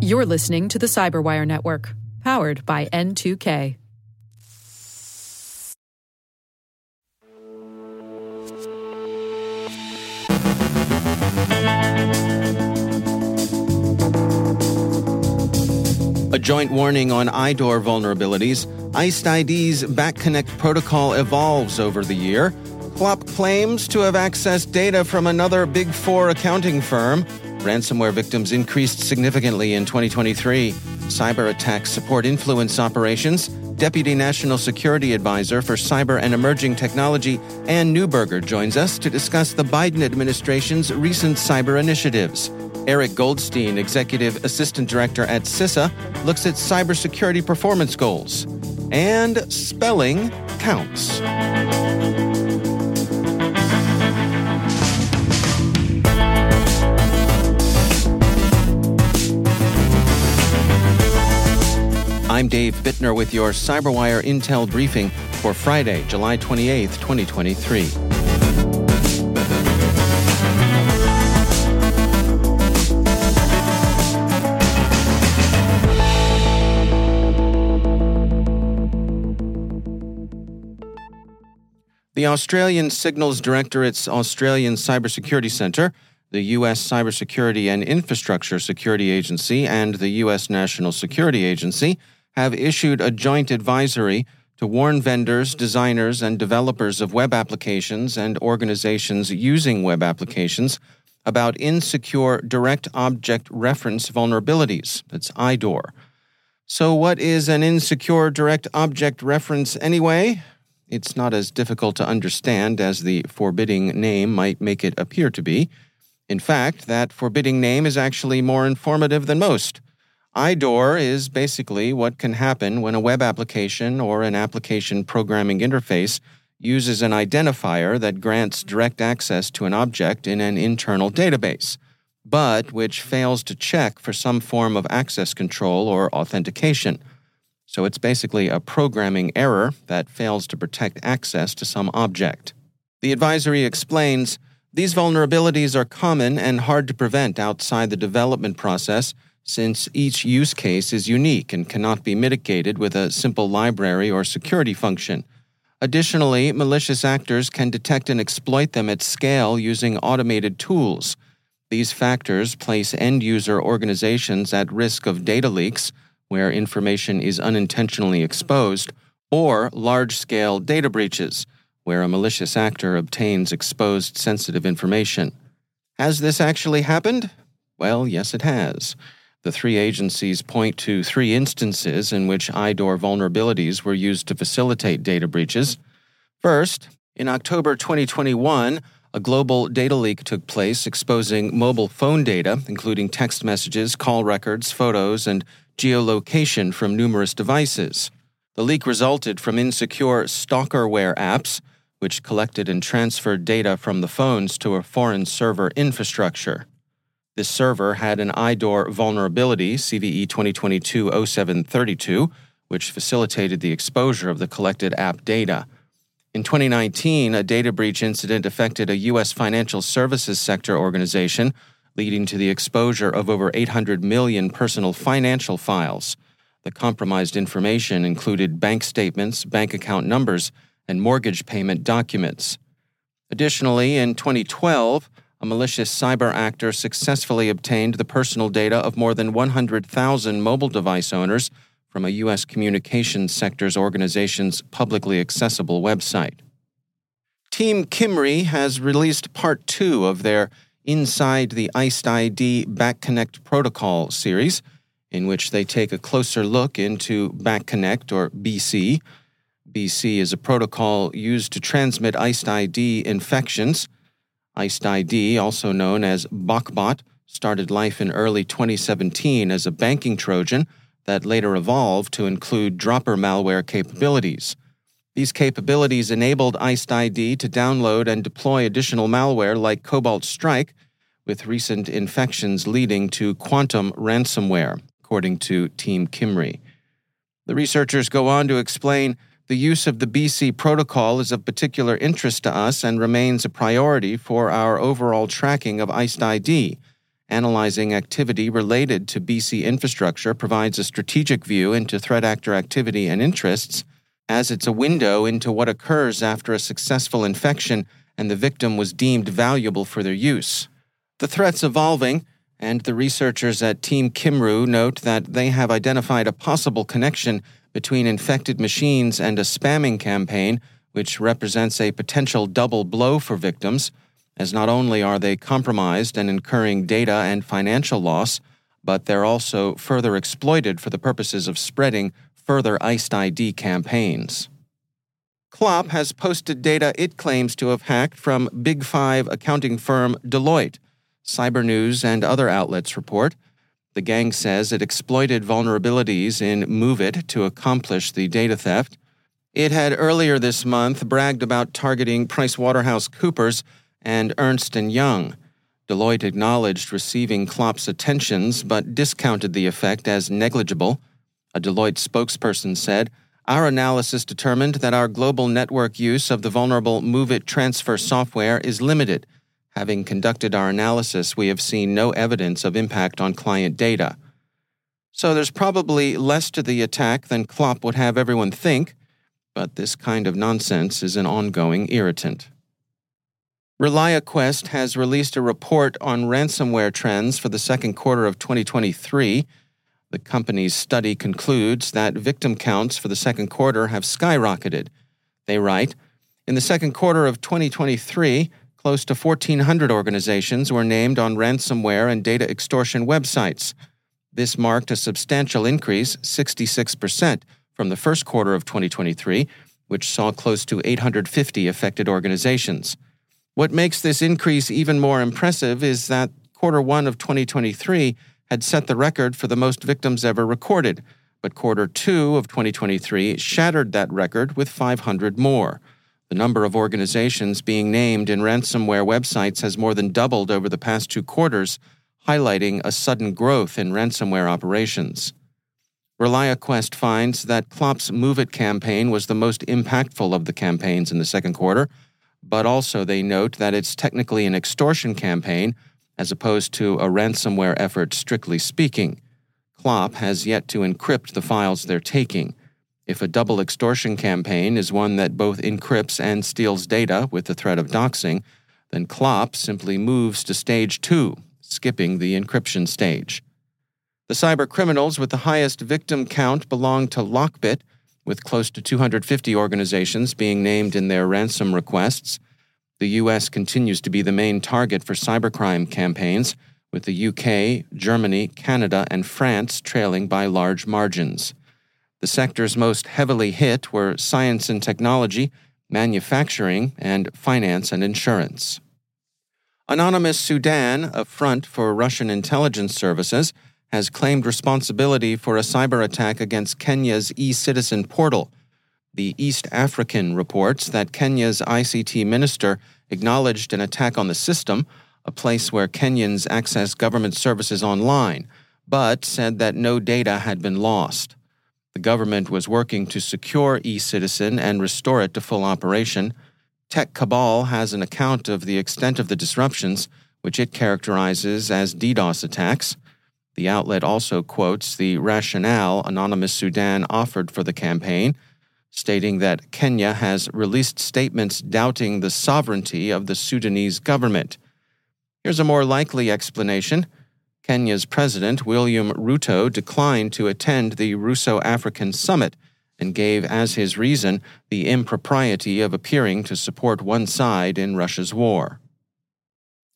You're listening to the Cyberwire Network, powered by N2K. A joint warning on IDOR vulnerabilities. IcedID's BackConnect protocol evolves over the year. Clop claims to have accessed data from another Big Four accounting firm. Ransomware victims increased significantly in 2023. Cyber attacks support influence operations. Deputy National Security Advisor for Cyber and Emerging Technology, Anne Neuberger, joins us to discuss the Biden administration's recent cyber initiatives. Eric Goldstein, Executive Assistant Director at CISA, looks at cybersecurity performance goals. And spelling counts. I'm Dave Bittner with your CyberWire Intel briefing for Friday, July 28, 2023. The Australian Signals Directorate's Australian Cybersecurity Centre, the U.S. Cybersecurity and Infrastructure Security Agency, and the U.S. National Security Agency have issued a joint advisory to warn vendors, designers, and developers of web applications and organizations using web applications about insecure direct object reference vulnerabilities. That's IDOR. So, what is an insecure direct object reference anyway? It's not as difficult to understand as the forbidding name might make it appear to be. In fact, that forbidding name is actually more informative than most. IDOR is basically what can happen when a web application or an application programming interface uses an identifier that grants direct access to an object in an internal database, but which fails to check for some form of access control or authentication. So it's basically a programming error that fails to protect access to some object. The advisory explains these vulnerabilities are common and hard to prevent outside the development process since each use case is unique and cannot be mitigated with a simple library or security function. Additionally, malicious actors can detect and exploit them at scale using automated tools. These factors place end user organizations at risk of data leaks, where information is unintentionally exposed, or large scale data breaches, where a malicious actor obtains exposed sensitive information. Has this actually happened? Well, yes, it has. The three agencies point to three instances in which IDOR vulnerabilities were used to facilitate data breaches. First, in October 2021, a global data leak took place exposing mobile phone data, including text messages, call records, photos, and geolocation from numerous devices. The leak resulted from insecure stalkerware apps, which collected and transferred data from the phones to a foreign server infrastructure. This server had an IDOR vulnerability, CVE 2022 0732, which facilitated the exposure of the collected app data. In 2019, a data breach incident affected a U.S. financial services sector organization, leading to the exposure of over 800 million personal financial files. The compromised information included bank statements, bank account numbers, and mortgage payment documents. Additionally, in 2012, a malicious cyber actor successfully obtained the personal data of more than 100,000 mobile device owners from a U.S. communications sector's organization's publicly accessible website. Team Cymru has released part two of their Inside the IcedID Back Connect Protocol series, in which they take a closer look into BackConnect or BC. BC is a protocol used to transmit IcedID infections IcedID, also known as Bokbot, started life in early 2017 as a banking Trojan that later evolved to include dropper malware capabilities. These capabilities enabled IcedID to download and deploy additional malware like Cobalt Strike, with recent infections leading to quantum ransomware, according to Team Cymru. The researchers go on to explain the use of the BC protocol is of particular interest to us and remains a priority for our overall tracking of IcedID, Analyzing activity related to BC infrastructure provides a strategic view into threat actor activity and interests, as it's a window into what occurs after a successful infection and the victim was deemed valuable for their use. The threat's evolving, and the researchers at Team Cymru note that they have identified a possible connection between infected machines and a spamming campaign, which represents a potential double blow for victims as not only are they compromised and incurring data and financial loss, but they're also further exploited for the purposes of spreading further IcedID campaigns. Clop has posted data it claims to have hacked from Big Five accounting firm Deloitte. Cybernews and other outlets report. The gang says it exploited vulnerabilities in MOVEit to accomplish the data theft. It had earlier this month bragged about targeting PricewaterhouseCoopers and Ernst & Young. Deloitte acknowledged receiving Clop's attentions but discounted the effect as negligible. A Deloitte spokesperson said, Our analysis determined that our global network use of the vulnerable MOVEit transfer software is limited. Having conducted our analysis, we have seen no evidence of impact on client data. So there's probably less to the attack than Clop would have everyone think, but this kind of nonsense is an ongoing irritant. ReliaQuest has released a report on ransomware trends for the second quarter of 2023. The company's study concludes that victim counts for the second quarter have skyrocketed. They write In the second quarter of 2023, close to 1,400 organizations were named on ransomware and data extortion websites. This marked a substantial increase, 66%, from the first quarter of 2023, which saw close to 850 affected organizations. What makes this increase even more impressive is that quarter one of 2023 had set the record for the most victims ever recorded, but quarter two of 2023 shattered that record with 500 more. The number of organizations being named in ransomware websites has more than doubled over the past two quarters, highlighting a sudden growth in ransomware operations. ReliaQuest finds that Clop's MOVEit campaign was the most impactful of the campaigns in the second quarter, but also they note that it's technically an extortion campaign as opposed to a ransomware effort, strictly speaking. Clop has yet to encrypt the files they're taking. If a double extortion campaign is one that both encrypts and steals data with the threat of doxing, then Clop simply moves to stage two, skipping the encryption stage. The cyber criminals with the highest victim count belong to Lockbit, with close to 250 organizations being named in their ransom requests, the U.S. continues to be the main target for cybercrime campaigns, with the UK, Germany, Canada, and France trailing by large margins. The sectors most heavily hit were science and technology, manufacturing, and finance and insurance. Anonymous Sudan, a front for Russian intelligence services, has claimed responsibility for a cyber attack against Kenya's e citizen portal. The East African reports that Kenya's ICT minister acknowledged an attack on the system, a place where Kenyans access government services online, but said that no data had been lost. The government was working to secure e citizen and restore it to full operation. TechCabal has an account of the extent of the disruptions, which it characterizes as DDoS attacks. The outlet also quotes the rationale Anonymous Sudan offered for the campaign, stating that Kenya has released statements doubting the sovereignty of the Sudanese government. Here's a more likely explanation. Kenya's president, William Ruto, declined to attend the Russo African summit and gave as his reason the impropriety of appearing to support one side in Russia's war.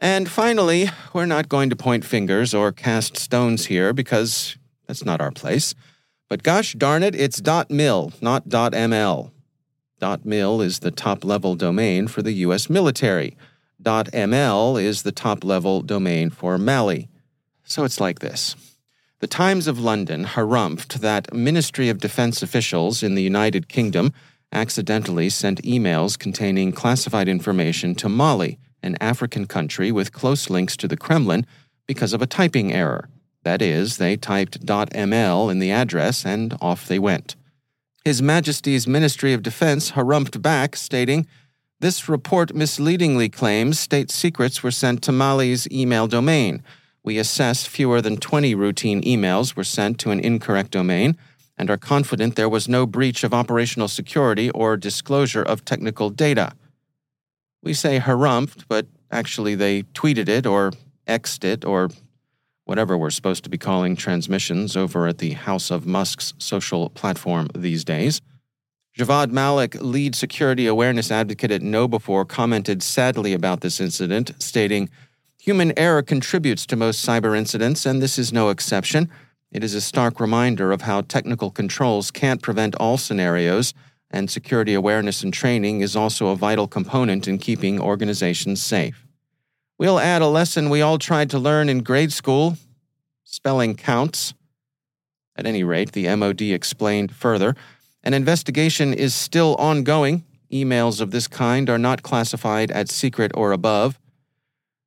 And finally, we're not going to point fingers or cast stones here because that's not our place. But gosh darn it, it's .mil, not .ml. .mil is the top-level domain for the U.S. military. .ml is the top-level domain for Mali. So it's like this. The Times of London harumphed that Ministry of Defense officials in the United Kingdom accidentally sent emails containing classified information to Mali an African country with close links to the Kremlin, because of a typing error. That is, they typed .ml in the address and off they went. His Majesty's Ministry of Defense harumphed back, stating, This report misleadingly claims state secrets were sent to Mali's email domain. We assess fewer than 20 routine emails were sent to an incorrect domain and are confident there was no breach of operational security or disclosure of technical data. We say harumphed, but actually they tweeted it or X'd it or whatever we're supposed to be calling transmissions over at the House of Musk's social platform these days. Javad Malik, lead security awareness advocate at KnowBe4, commented sadly about this incident, stating, Human error contributes to most cyber incidents, and this is no exception. It is a stark reminder of how technical controls can't prevent all scenarios, and security awareness and training is also a vital component in keeping organizations safe. We'll add a lesson we all tried to learn in grade school spelling counts. At any rate, the MOD explained further an investigation is still ongoing. Emails of this kind are not classified as secret or above.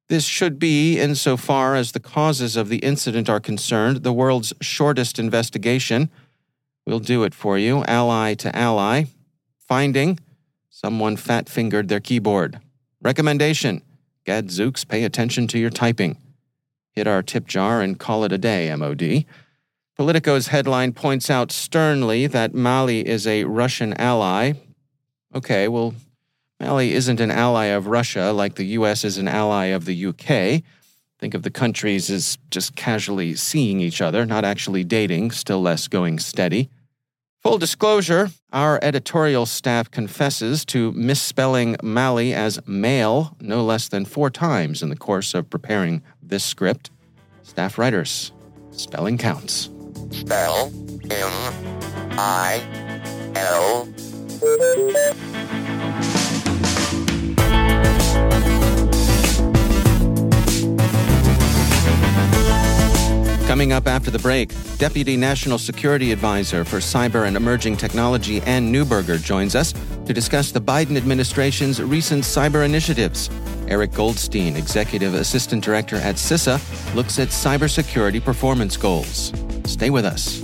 This should be, insofar as the causes of the incident are concerned, the world's shortest investigation. We'll do it for you, ally to ally. Finding someone fat fingered their keyboard. Recommendation Gadzooks, pay attention to your typing. Hit our tip jar and call it a day, MOD. Politico's headline points out sternly that Mali is a Russian ally. Okay, well, Mali isn't an ally of Russia like the US is an ally of the UK. Think of the countries as just casually seeing each other, not actually dating, still less going steady. Full disclosure our editorial staff confesses to misspelling Mali as male no less than four times in the course of preparing this script. Staff writers, spelling counts. Spell M I L. Coming up after the break, Deputy National Security Advisor for Cyber and Emerging Technology Anne Neuberger joins us to discuss the Biden administration's recent cyber initiatives. Eric Goldstein, Executive Assistant Director at CISA, looks at cybersecurity performance goals. Stay with us.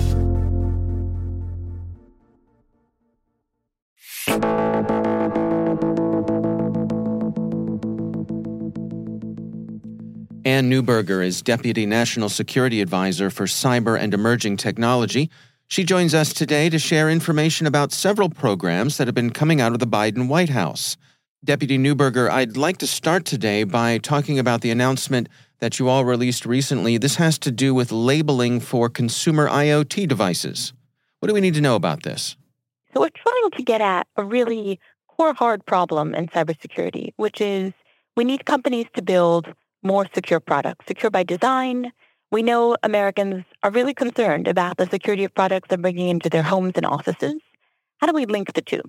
Anne Neuberger is Deputy National Security Advisor for Cyber and Emerging Technology. She joins us today to share information about several programs that have been coming out of the Biden White House. Deputy Neuberger, I'd like to start today by talking about the announcement that you all released recently. This has to do with labeling for consumer IoT devices. What do we need to know about this? So, we're trying to get at a really core hard problem in cybersecurity, which is we need companies to build more secure products, secure by design, We know Americans are really concerned about the security of products they're bringing into their homes and offices. How do we link the two?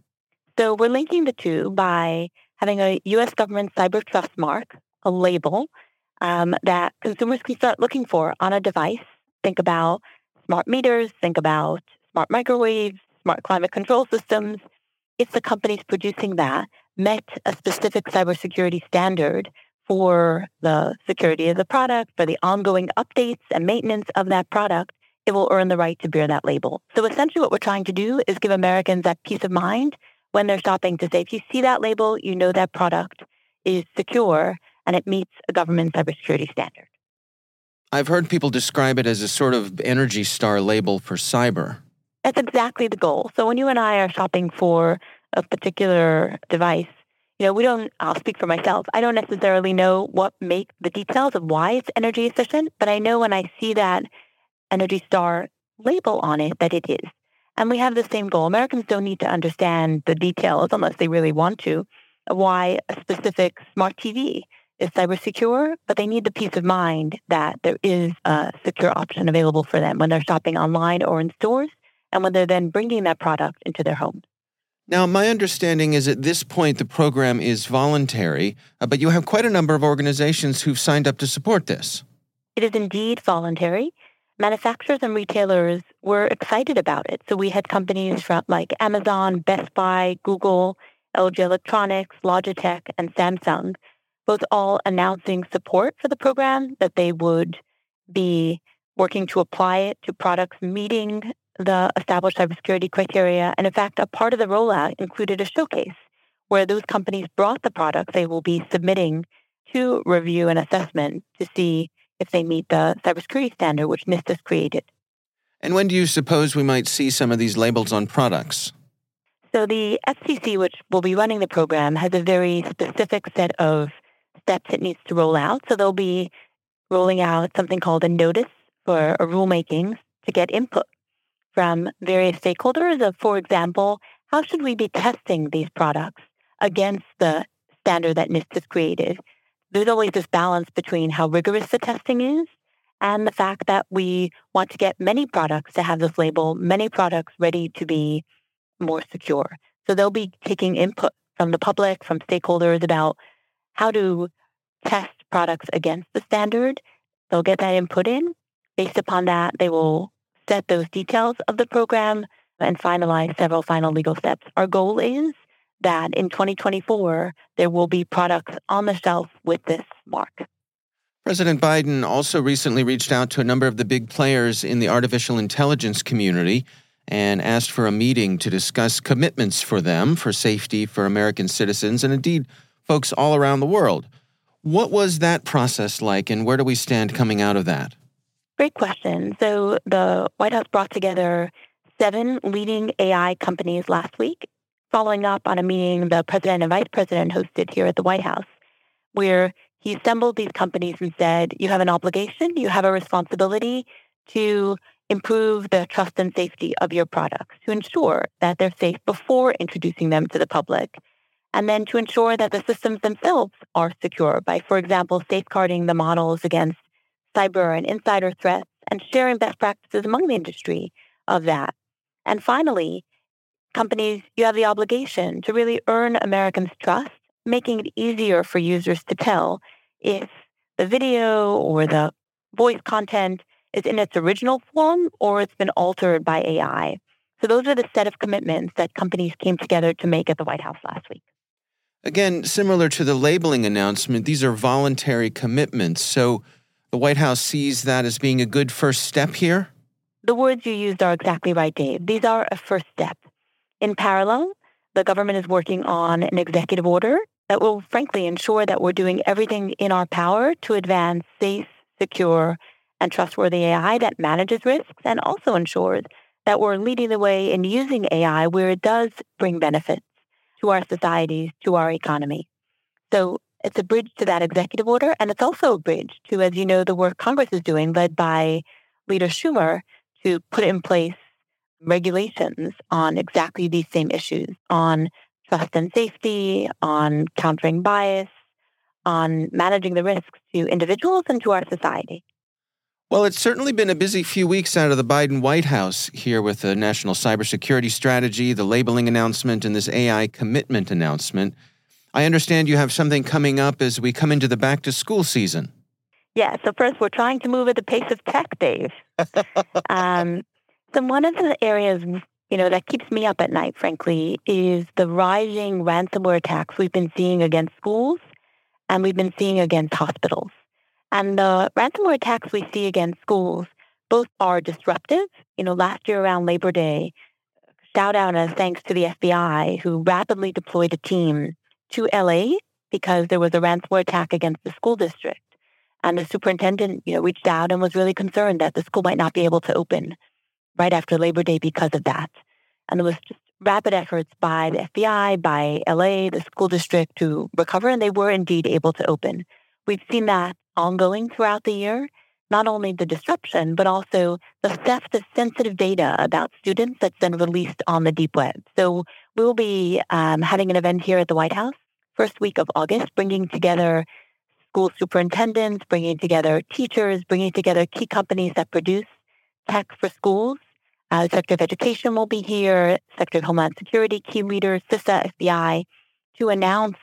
So we're linking the two by having a U.S. government cyber trust mark, a label um, that consumers can start looking for on a device. Think about smart meters, think about smart microwaves, smart climate control systems. If the companies producing that met a specific cybersecurity standard for the security of the product, for the ongoing updates and maintenance of that product, it will earn the right to bear that label. So essentially what we're trying to do is give Americans that peace of mind when they're shopping to say, if you see that label, you know that product is secure and it meets a government cybersecurity standard. I've heard people describe it as a sort of Energy Star label for cyber. That's exactly the goal. So when you and I are shopping for a particular device, you know, we don't, I'll speak for myself. I don't necessarily know what make the details of why it's energy efficient, but I know when I see that Energy Star label on it that it is. And we have the same goal. Americans don't need to understand the details unless they really want to, why a specific smart TV is cyber secure, but they need the peace of mind that there is a secure option available for them when they're shopping online or in stores and when they're then bringing that product into their homes. Now, my understanding is at this point the program is voluntary, uh, but you have quite a number of organizations who've signed up to support this. It is indeed voluntary. Manufacturers and retailers were excited about it. So we had companies from like Amazon, Best Buy, Google, LG Electronics, Logitech, and Samsung, both all announcing support for the program, that they would be working to apply it to products meeting the established cybersecurity criteria. And in fact, a part of the rollout included a showcase where those companies brought the products they will be submitting to review and assessment to see if they meet the cybersecurity standard which NIST has created. And when do you suppose we might see some of these labels on products? So the FCC, which will be running the program, has a very specific set of steps it needs to roll out. So they'll be rolling out something called a notice for a rulemaking to get input from various stakeholders of, for example, how should we be testing these products against the standard that NIST has created? There's always this balance between how rigorous the testing is and the fact that we want to get many products to have this label, many products ready to be more secure. So they'll be taking input from the public, from stakeholders about how to test products against the standard. They'll get that input in. Based upon that, they will set those details of the program and finalize several final legal steps. Our goal is that in 2024, there will be products on the shelf with this mark. President Biden also recently reached out to a number of the big players in the artificial intelligence community and asked for a meeting to discuss commitments for them for safety for American citizens and indeed folks all around the world. What was that process like, and where do we stand coming out of that? Great question. So, the White House brought together seven leading AI companies last week, following up on a meeting the president and vice president hosted here at the White House, where he assembled these companies and said, You have an obligation, you have a responsibility to improve the trust and safety of your products, to ensure that they're safe before introducing them to the public and then to ensure that the systems themselves are secure by, for example, safeguarding the models against cyber and insider threats and sharing best practices among the industry of that. And finally, companies, you have the obligation to really earn Americans' trust, making it easier for users to tell if the video or the voice content is in its original form or it's been altered by AI. So those are the set of commitments that companies came together to make at the White House last week. Again, similar to the labeling announcement, these are voluntary commitments. So the White House sees that as being a good first step here? The words you used are exactly right, Dave. These are a first step. In parallel, the government is working on an executive order that will frankly ensure that we're doing everything in our power to advance safe, secure, and trustworthy AI that manages risks and also ensures that we're leading the way in using AI where it does bring benefits to our societies, to our economy. So it's a bridge to that executive order, and it's also a bridge to, as you know, the work Congress is doing, led by Leader Schumer, to put in place regulations on exactly these same issues on trust and safety, on countering bias, on managing the risks to individuals and to our society. Well, it's certainly been a busy few weeks out of the Biden White House here with the national cybersecurity strategy, the labeling announcement, and this AI commitment announcement. I understand you have something coming up as we come into the back to school season. Yeah, so first, we're trying to move at the pace of tech, Dave. um, so, one of the areas you know, that keeps me up at night, frankly, is the rising ransomware attacks we've been seeing against schools and we've been seeing against hospitals. And the ransomware attacks we see against schools both are disruptive. You know, last year around Labor Day, shout out and thanks to the FBI who rapidly deployed a team to LA because there was a ransomware attack against the school district. And the superintendent, you know, reached out and was really concerned that the school might not be able to open right after Labor Day because of that. And there was just rapid efforts by the FBI, by LA, the school district to recover, and they were indeed able to open. We've seen that ongoing throughout the year, not only the disruption, but also the theft of sensitive data about students that's been released on the deep web. So we'll be um, having an event here at the White House first week of August, bringing together school superintendents, bringing together teachers, bringing together key companies that produce tech for schools. Uh, Secretary of Education will be here, Secretary of Homeland Security, key leaders, CISA, FBI, to announce,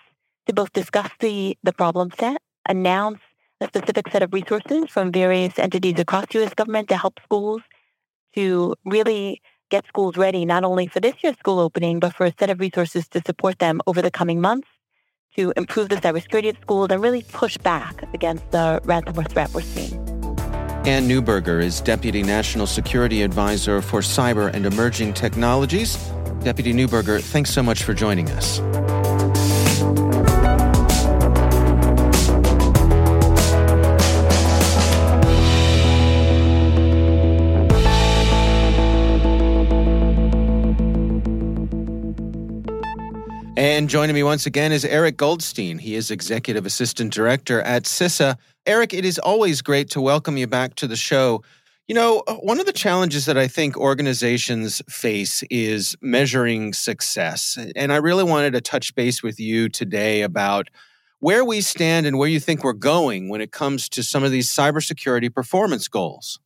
to both discuss the, the problem set, announce a specific set of resources from various entities across U.S. government to help schools to really get schools ready, not only for this year's school opening, but for a set of resources to support them over the coming months to improve the cybersecurity at schools and really push back against the ransomware threat we're seeing. Anne Neuberger is Deputy National Security Advisor for Cyber and Emerging Technologies. Deputy Neuberger, thanks so much for joining us. And joining me once again is Eric Goldstein. He is Executive Assistant Director at CISA. Eric, it is always great to welcome you back to the show. You know, uh, one of the challenges that I think organizations face is measuring success. And I really wanted to touch base with you today about where we stand and where you think we're going when it comes to some of these cybersecurity performance goals.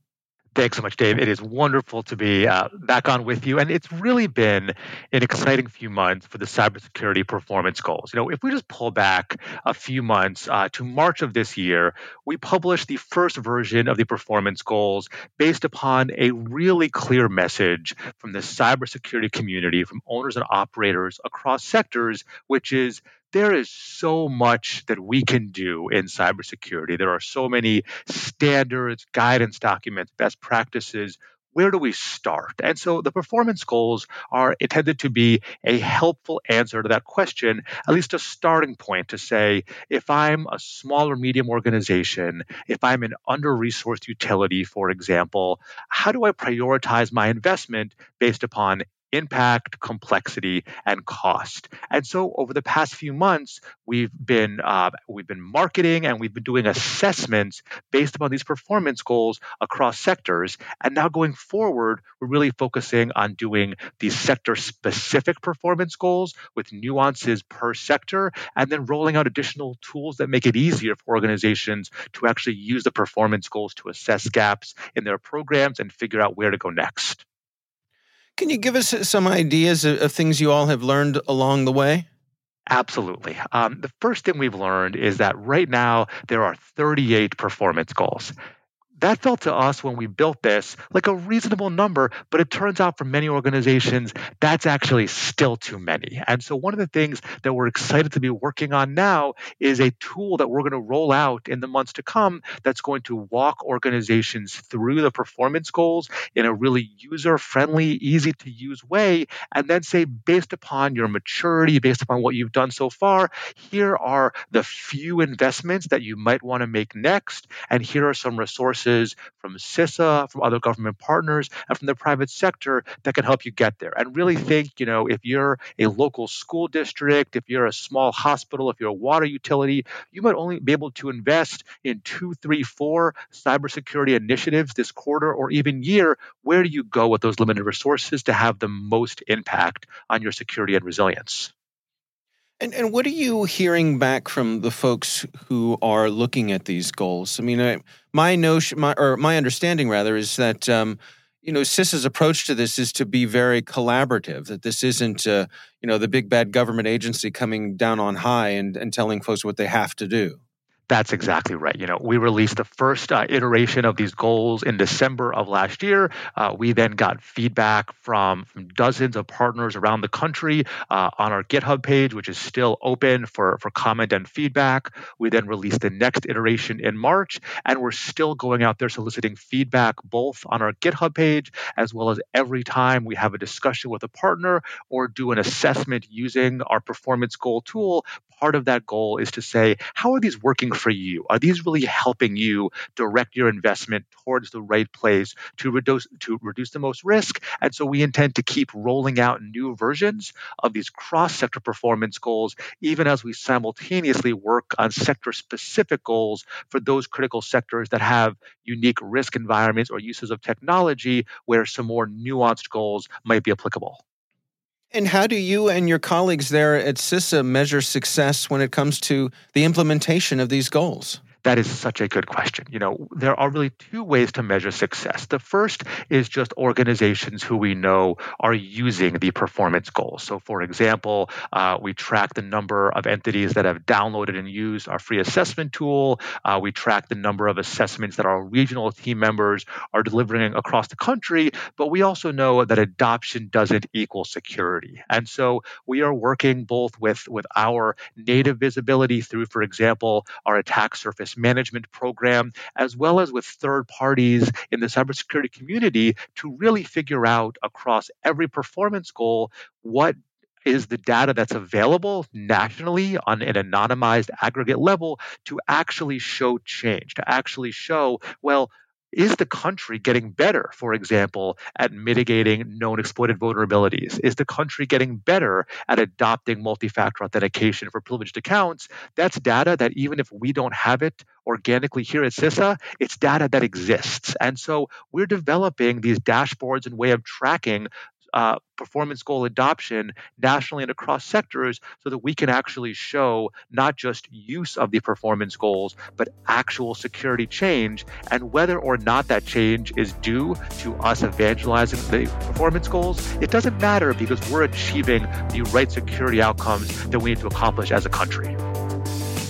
Thanks so much, Dave. It is wonderful to be uh, back on with you. And it's really been an exciting few months for the cybersecurity performance goals. You know, if we just pull back a few months uh, to March of this year, we published the first version of the performance goals based upon a really clear message from the cybersecurity community, from owners and operators across sectors, which is there is so much that we can do in cybersecurity. There are so many standards, guidance documents, best practices. Where do we start? And so the performance goals are intended to be a helpful answer to that question, at least a starting point to say, if I'm a small or medium organization, if I'm an under resourced utility, for example, how do I prioritize my investment based upon impact, complexity, and cost. And so over the past few months, we've been uh, we've been marketing and we've been doing assessments based upon these performance goals across sectors. And now going forward, we're really focusing on doing these sector-specific performance goals with nuances per sector, and then rolling out additional tools that make it easier for organizations to actually use the performance goals to assess gaps in their programs and figure out where to go next. Can you give us some ideas of things you all have learned along the way? Absolutely. Um, the first thing we've learned is that right now there are 38 performance goals that felt to us when we built this like a reasonable number, but it turns out for many organizations, that's actually still too many. And so, one of the things that we're excited to be working on now is a tool that we're going to roll out in the months to come that's going to walk organizations through the performance goals in a really user friendly, easy to use way, and then say, based upon your maturity, based upon what you've done so far, here are the few investments that you might want to make next, and here are some resources from CISA, from other government partners, and from the private sector that can help you get there. And really think, you know, if you're a local school district, if you're a small hospital, if you're a water utility, you might only be able to invest in two, three, four cybersecurity initiatives this quarter or even year. Where do you go with those limited resources to have the most impact on your security and resilience? And, and what are you hearing back from the folks who are looking at these goals? I mean, I, my notion, my, or my understanding rather, is that um, you know CISA's approach to this is to be very collaborative. That this isn't uh, you know the big bad government agency coming down on high and, and telling folks what they have to do. That's exactly right. You know, we released the first uh, iteration of these goals in December of last year. Uh, we then got feedback from, from dozens of partners around the country uh, on our GitHub page, which is still open for, for comment and feedback. We then released the next iteration in March, and we're still going out there soliciting feedback both on our GitHub page as well as every time we have a discussion with a partner or do an assessment using our performance goal tool. Part of that goal is to say, how are these working for you? Are these really helping you direct your investment towards the right place to reduce to reduce the most risk? And so we intend to keep rolling out new versions of these cross-sector performance goals, even as we simultaneously work on sector-specific goals for those critical sectors that have unique risk environments or uses of technology where some more nuanced goals might be applicable. And how do you and your colleagues there at CISA measure success when it comes to the implementation of these goals? That is such a good question. You know, there are really two ways to measure success. The first is just organizations who we know are using the performance goals. So, for example, uh, we track the number of entities that have downloaded and used our free assessment tool. Uh, we track the number of assessments that our regional team members are delivering across the country. But we also know that adoption doesn't equal security. And so we are working both with, with our native visibility through, for example, our attack surface management program, as well as with third parties in the cybersecurity community to really figure out across every performance goal what is the data that's available nationally on an anonymized aggregate level to actually show change, to actually show, well, is the country getting better, for example, at mitigating known exploited vulnerabilities? Is the country getting better at adopting multi factor authentication for privileged accounts? That's data that even if we don't have it organically here at CISA, it's data that exists. And so we're developing these dashboards and way of tracking uh, performance goal adoption nationally and across sectors so that we can actually show not just use of the performance goals, but actual security change and whether or not that change is due to us evangelizing the performance goals. It doesn't matter because we're achieving the right security outcomes that we need to accomplish as a country.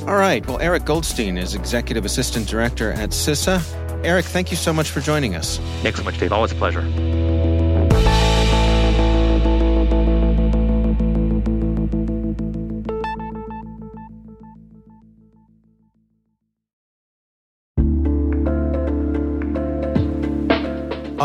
All right. Well, Eric Goldstein is Executive Assistant Director at CISA. Eric, thank you so much for joining us. Thanks so much, Dave. Always a pleasure.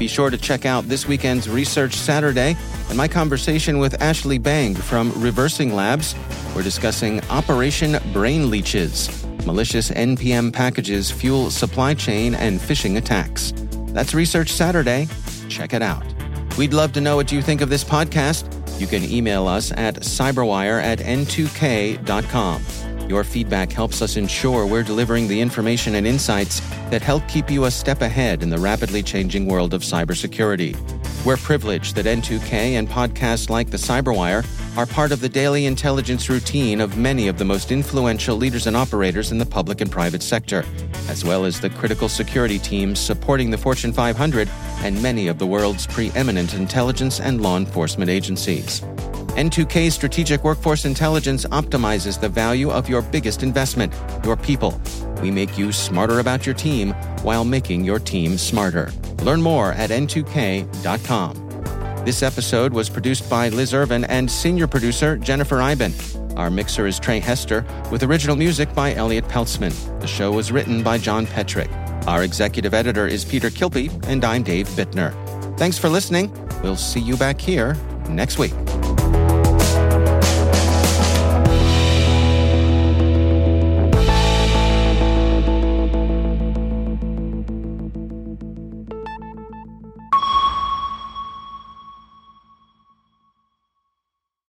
Be sure to check out this weekend's Research Saturday and my conversation with Ashley Bang from Reversing Labs. We're discussing Operation Brain Leeches. Malicious NPM packages fuel supply chain and phishing attacks. That's Research Saturday. Check it out. We'd love to know what you think of this podcast. You can email us at cyberwire at n2k.com. Your feedback helps us ensure we're delivering the information and insights that help keep you a step ahead in the rapidly changing world of cybersecurity. We're privileged that N2K and podcasts like The Cyberwire are part of the daily intelligence routine of many of the most influential leaders and operators in the public and private sector, as well as the critical security teams supporting the Fortune 500 and many of the world's preeminent intelligence and law enforcement agencies. N2K Strategic Workforce Intelligence optimizes the value of your biggest investment, your people. We make you smarter about your team while making your team smarter. Learn more at n2k.com. This episode was produced by Liz Irvin and senior producer Jennifer Eiben. Our mixer is Trey Hester, with original music by Elliot Peltzman. The show was written by John Petrik. Our executive editor is Peter Kilpe, and I'm Dave Bittner. Thanks for listening. We'll see you back here next week.